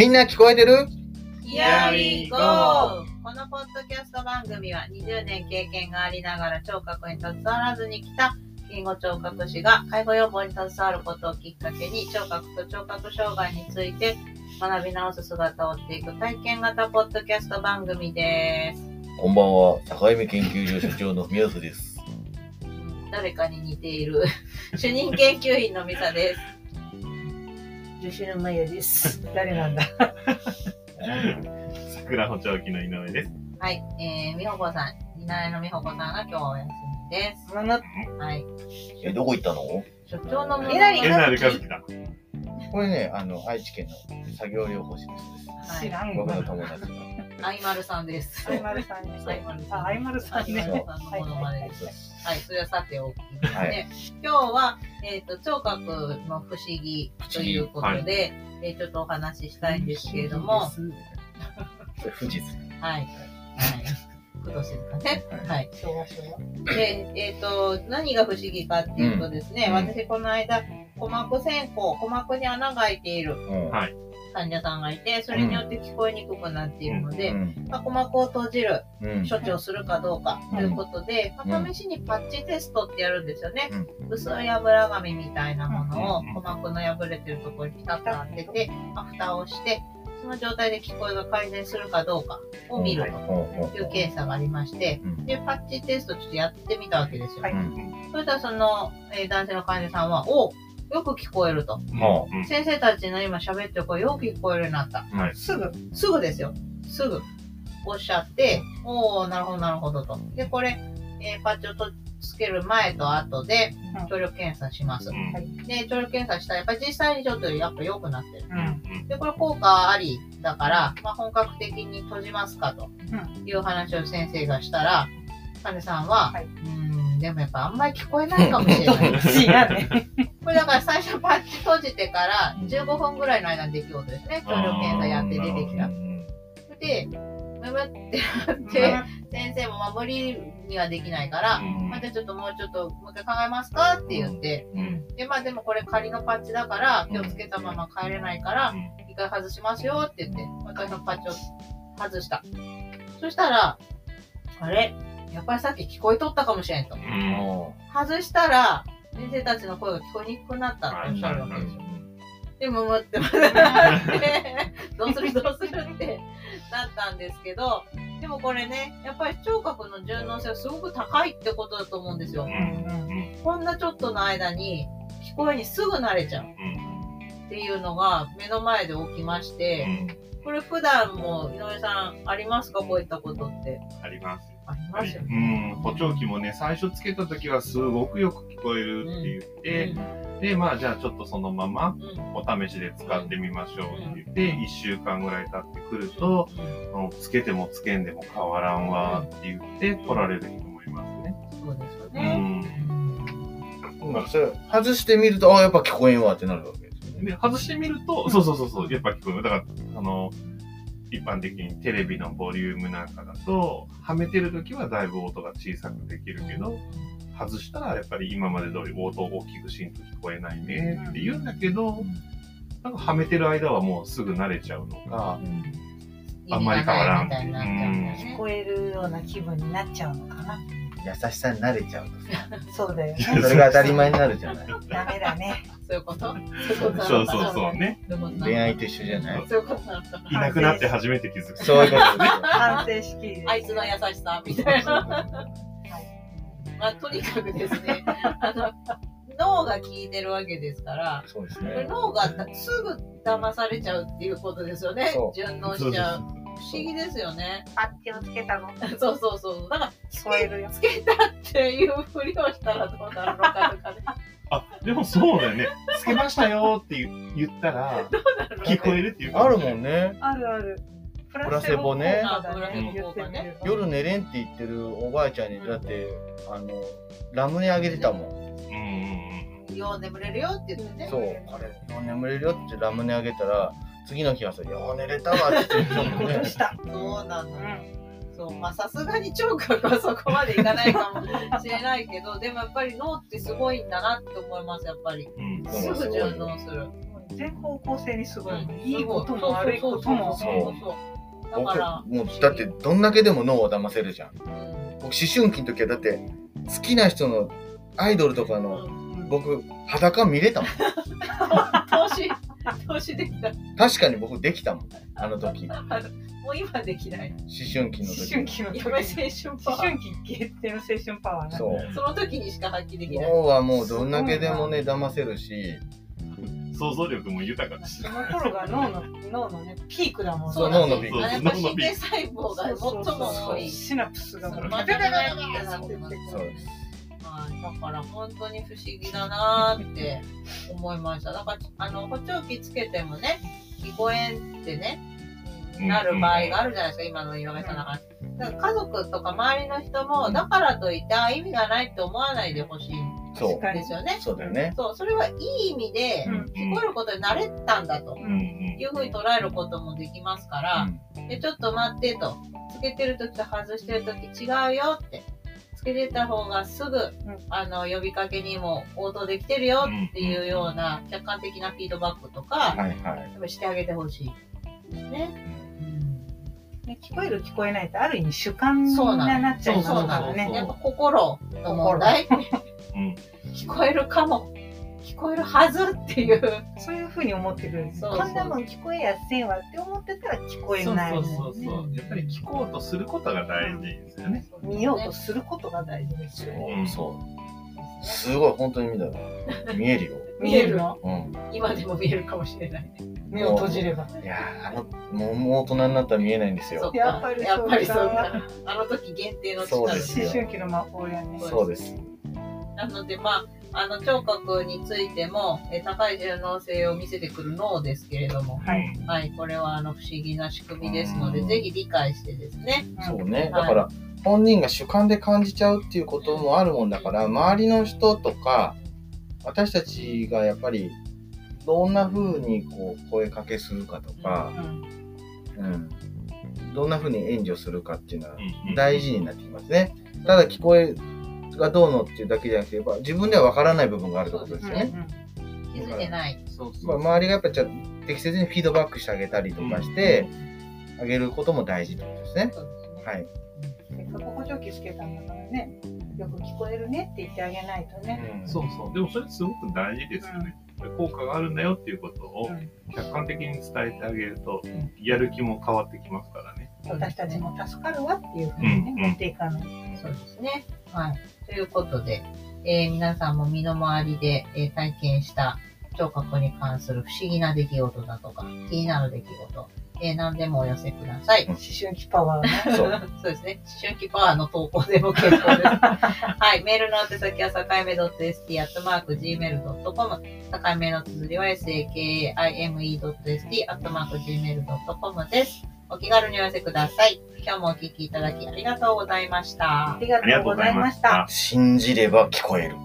みんな聞こえてる？Here we go! このポッドキャスト番組は20年経験がありながら聴覚に携わらずに来た言語聴覚士が介護予防に携わることをきっかけに聴覚と聴覚障害について学び直す姿を追っていく体験型ポッドキャスト番組です。こんばんは、境目研究所所長の宮津です。誰かに似ている主任研究員のミサです。助手のマヤです。誰なんだ？桜補聴器の井上です。はい、えー、みほこさん、稲井のみほこさんが今日はお休みです。はい、え、どこ行ったの？所長のえなに？えなるかずきだ。これね、あの、愛知県の作業療法士の人です。はい知らん僕のわ。友達の。あいまるさんです。アイマルさんね。アイマルさんあ、アイマルさんね。アイマルさん。はい、それはさておきですね。はい今日は、えっ、と、聴覚の不思議ということで、えーちょっとお話ししたいんですけれども、富士です。はい。工藤静香ね。はい。昭和昭和。で、えっ、と、何が不思議かっていうとですね、うん私この間、鼓膜線香、鼓膜に穴が開いている患者さんがいて、それによって聞こえにくくなっているので、うん。まあ、鼓膜を閉じるうん。処置をするかどうかということで、うんまあ試しにパッチテストってやるんですよね。うん薄い油紙みたいなものをうん鼓膜の破れてるところにピタッと当てて、まあ蓋をして、その状態で聞こえが改善するかどうかを見るという検査がありまして、うん。で、パッチテストちょっとやってみたわけですよ。はいうん。そしたらその、えー男性の患者さんは、およく聞こえると。はうん先生たちの今喋ってる声よく聞こえるようになった。はい。すぐ。すぐですよ。すぐ。おっしゃって、おー、なるほど、なるほどと。で、これ、えーパッチをとつける前と後でうん、聴力検査します。うんはいで、聴力検査したら、やっぱり実際にちょっとやっぱ良くなってる。うん。で、これ効果ありだから、まあ、本格的に閉じますかという話を先生がしたら、患者さんは、はいうーん、でもやっぱあんまり聞こえないかもしれない。ね。これだから最初パッチ閉じてから15分ぐらいの間の出来事ですね。聴力検査やって出てきた。で、むむってなって、先生もまあ無理にはできないから、まあ、じゃあちょっともうちょっともう一回考えますかって言って、うんで、まあでもこれ仮のパッチだから気をつけたまま帰れないから、一回外しますよって言って、私のパッチを外した。そしたら、あれ？やっぱりさっき聞こえとったかもしれんと。外したら、先生たちの声が聞こえにくくなったっておっしゃるわけですよ。でも待って待って どうするどうするってなったんですけど、でもこれね、やっぱり聴覚の順応性はすごく高いってことだと思うんですよ。こんなちょっとの間に聞こえにすぐ慣れちゃうっていうのが目の前で起きまして、これ普段も井上さんありますか？こういったことって。あります。ありますようね。ん、補聴器もね、最初つけた時はすごくよく聞こえるって言って、で、まあじゃあちょっとそのままうんお試しで使ってみましょうって言って、1週間ぐらい経ってくると、うんつけてもつけんでも変わらんわって言って来られる人もいますね。そうですようね。ん。うん。それ、外してみると、あ、やっぱ聞こえんわってなるわけですよね。で、外してみると、そうそうそうそう、やっぱ聞こえる。だから、あの、一般的にテレビのボリュームなんかだと、はめてる時はだいぶ音が小さくできるけど、外したらやっぱり今まで通り音を大きくしんと聞こえないねって言うんだけど、なんかはめてる間はもうすぐ慣れちゃうのか、あんまり変わらん聞こえるような気分になっちゃうのかな。優しさに慣れちゃうと そうだよね。さ。それが当たり前になるじゃない。ダメだね。そういうこと？そうそうそうそうね。恋愛と一緒じゃないそういうことなのかいなくなって初めて気づく。そういうことですよ。反省し。あいつの優しさみたいな。まあ、とにかくですね、あの、脳が効いてるわけですから、そうですね。脳がすぐ騙されちゃうっていうことですよねそ。順応しちゃう。不思議ですよね。パッチをつけたの？そうそうそう。だから、聞こえるよ。つけたっていうふりをしたらどうなるのかとかね。あ、でもそうだよね。つけましたよって言言ったら、聞こえるっていうあるもんね。あるある。プラセボね夜寝れんって言ってるおばあちゃんに、だって、あの、ラムネあげてたもん。うんうんうん。よう眠れるよって言ってね。そう、これ、よう眠れるよってラムネあげたら、次の日はさ、よう寝れたわって言ってるもんね。した？そうなの。まあさすがに聴覚はそこまでいかないかもしれないけど、でもやっぱり脳ってすごいんだなって思います、やっぱり。うん。すぐ順応する。全方向性にすごい、うん。いいことも悪いことも。そうそうそうそうだ僕からもうだってどんだけでも脳を騙せるじゃん。うん僕思春期の時はだって好きな人のアイドルとかのうん。僕裸見れたもん。投資投資できた。確かに僕できたもん。あの時。思あのもう今できない。春期の思時春期の時やっぱり青春パ思ワー。春期限定の青春パワーなそう。その時にしか発揮できない。脳はもうどんだけでもね騙せるし。想像力も豊かだし。そ。の頃が脳の 脳のねピークだもんね。そう脳のビーですあのやっぱ神経細胞が最も多い。シナプスがもうまだまだまだってなってそうですはい、だから本当に不思議だなーって思いました。だからあの補聴器つけてもね、聞こえんってね、うん。なる場合があるじゃないですか、今の色がさんだから。だから家族とか周りの人も、だからといってあ意味がないって思わないでほしいんそう。ですよね。そうだよね。そう、それはいい意味でうん。聞こえることに慣れたんだと。いうふうに捉えることもできますから、でちょっと待ってと、つけてる時と外してる時違うよって、つけてた方がすぐ、あの呼びかけにも応答できてるよっていうような客観的なフィードバックとか、してあげてほしいですね。ね聞こえる聞こえないってある意味主観になっちゃいますからね。ねやっぱ心の問題。うん。聞こえるかも。聞こえるはずっていう。そういうふうに思ってる。そうこんなもん聞こえやせんわって思ってたら聞こえないそうそうもんねそう。やっぱり聞こうとすることが大事ですよね。見ようとすることが大事ですよう。んそう。すごい本当に見たよ見えるよ。見えるの？うん。今でも見えるかもしれないね。目を閉じれば。いやーあのもうもう大人になったら見えないんですよ。やっぱりそうか。やっぱりそうか。あの時限定の力そうですよ。思春期の魔法やね。そうです。なので、まあ、あの聴覚についても、えー高い柔能性を見せてくる脳ですけれども、はいはい、これはあの不思議な仕組みですので、うんぜひ理解してですね。そうね。はいだから、本人が主観で感じちゃうっていうこともあるもんだから、周りの人とか、私たちがやっぱり、どんな風にこう声かけするかとか、うんうん。どんな風に援助するかっていうのはうん大事になってきますね。ただ聞こえがどうのっていうだけじゃなくて、やっぱ自分ではわからない部分があるってことですよね。気づいてない。そうまあ、周りがやっぱち適切にフィードバックしてあげたりとかして、あげることも大事ってことですね。はい。せっかく補聴器つけたんだからねよく聞こえるねって言ってあげないとね、そうそう。でもそれすごく大事ですよね。効果があるんだよっていうことをうん客観的に伝えてあげるとん、やる気も変わってきますからね。私たちも助かるわっていうふうにね、うん持っていかないそうですね。はい。ということで、えー皆さんも身の回りで、えー体験した聴覚に関する不思議な出来事だとか、気になる出来事、えー何でもお寄せください。思春期パワーねそう そうですね。思春期パワーの投稿でも結構です。はい。メールの宛先は、境目 .st、アットマーク、gmail.com。境目の綴りは、sakime.st、アットマーク、gmail.com です。お気軽にお寄せください。今日もお聞きいただきありがとうございましたあ。りがとうございました。信じれば聞こえる。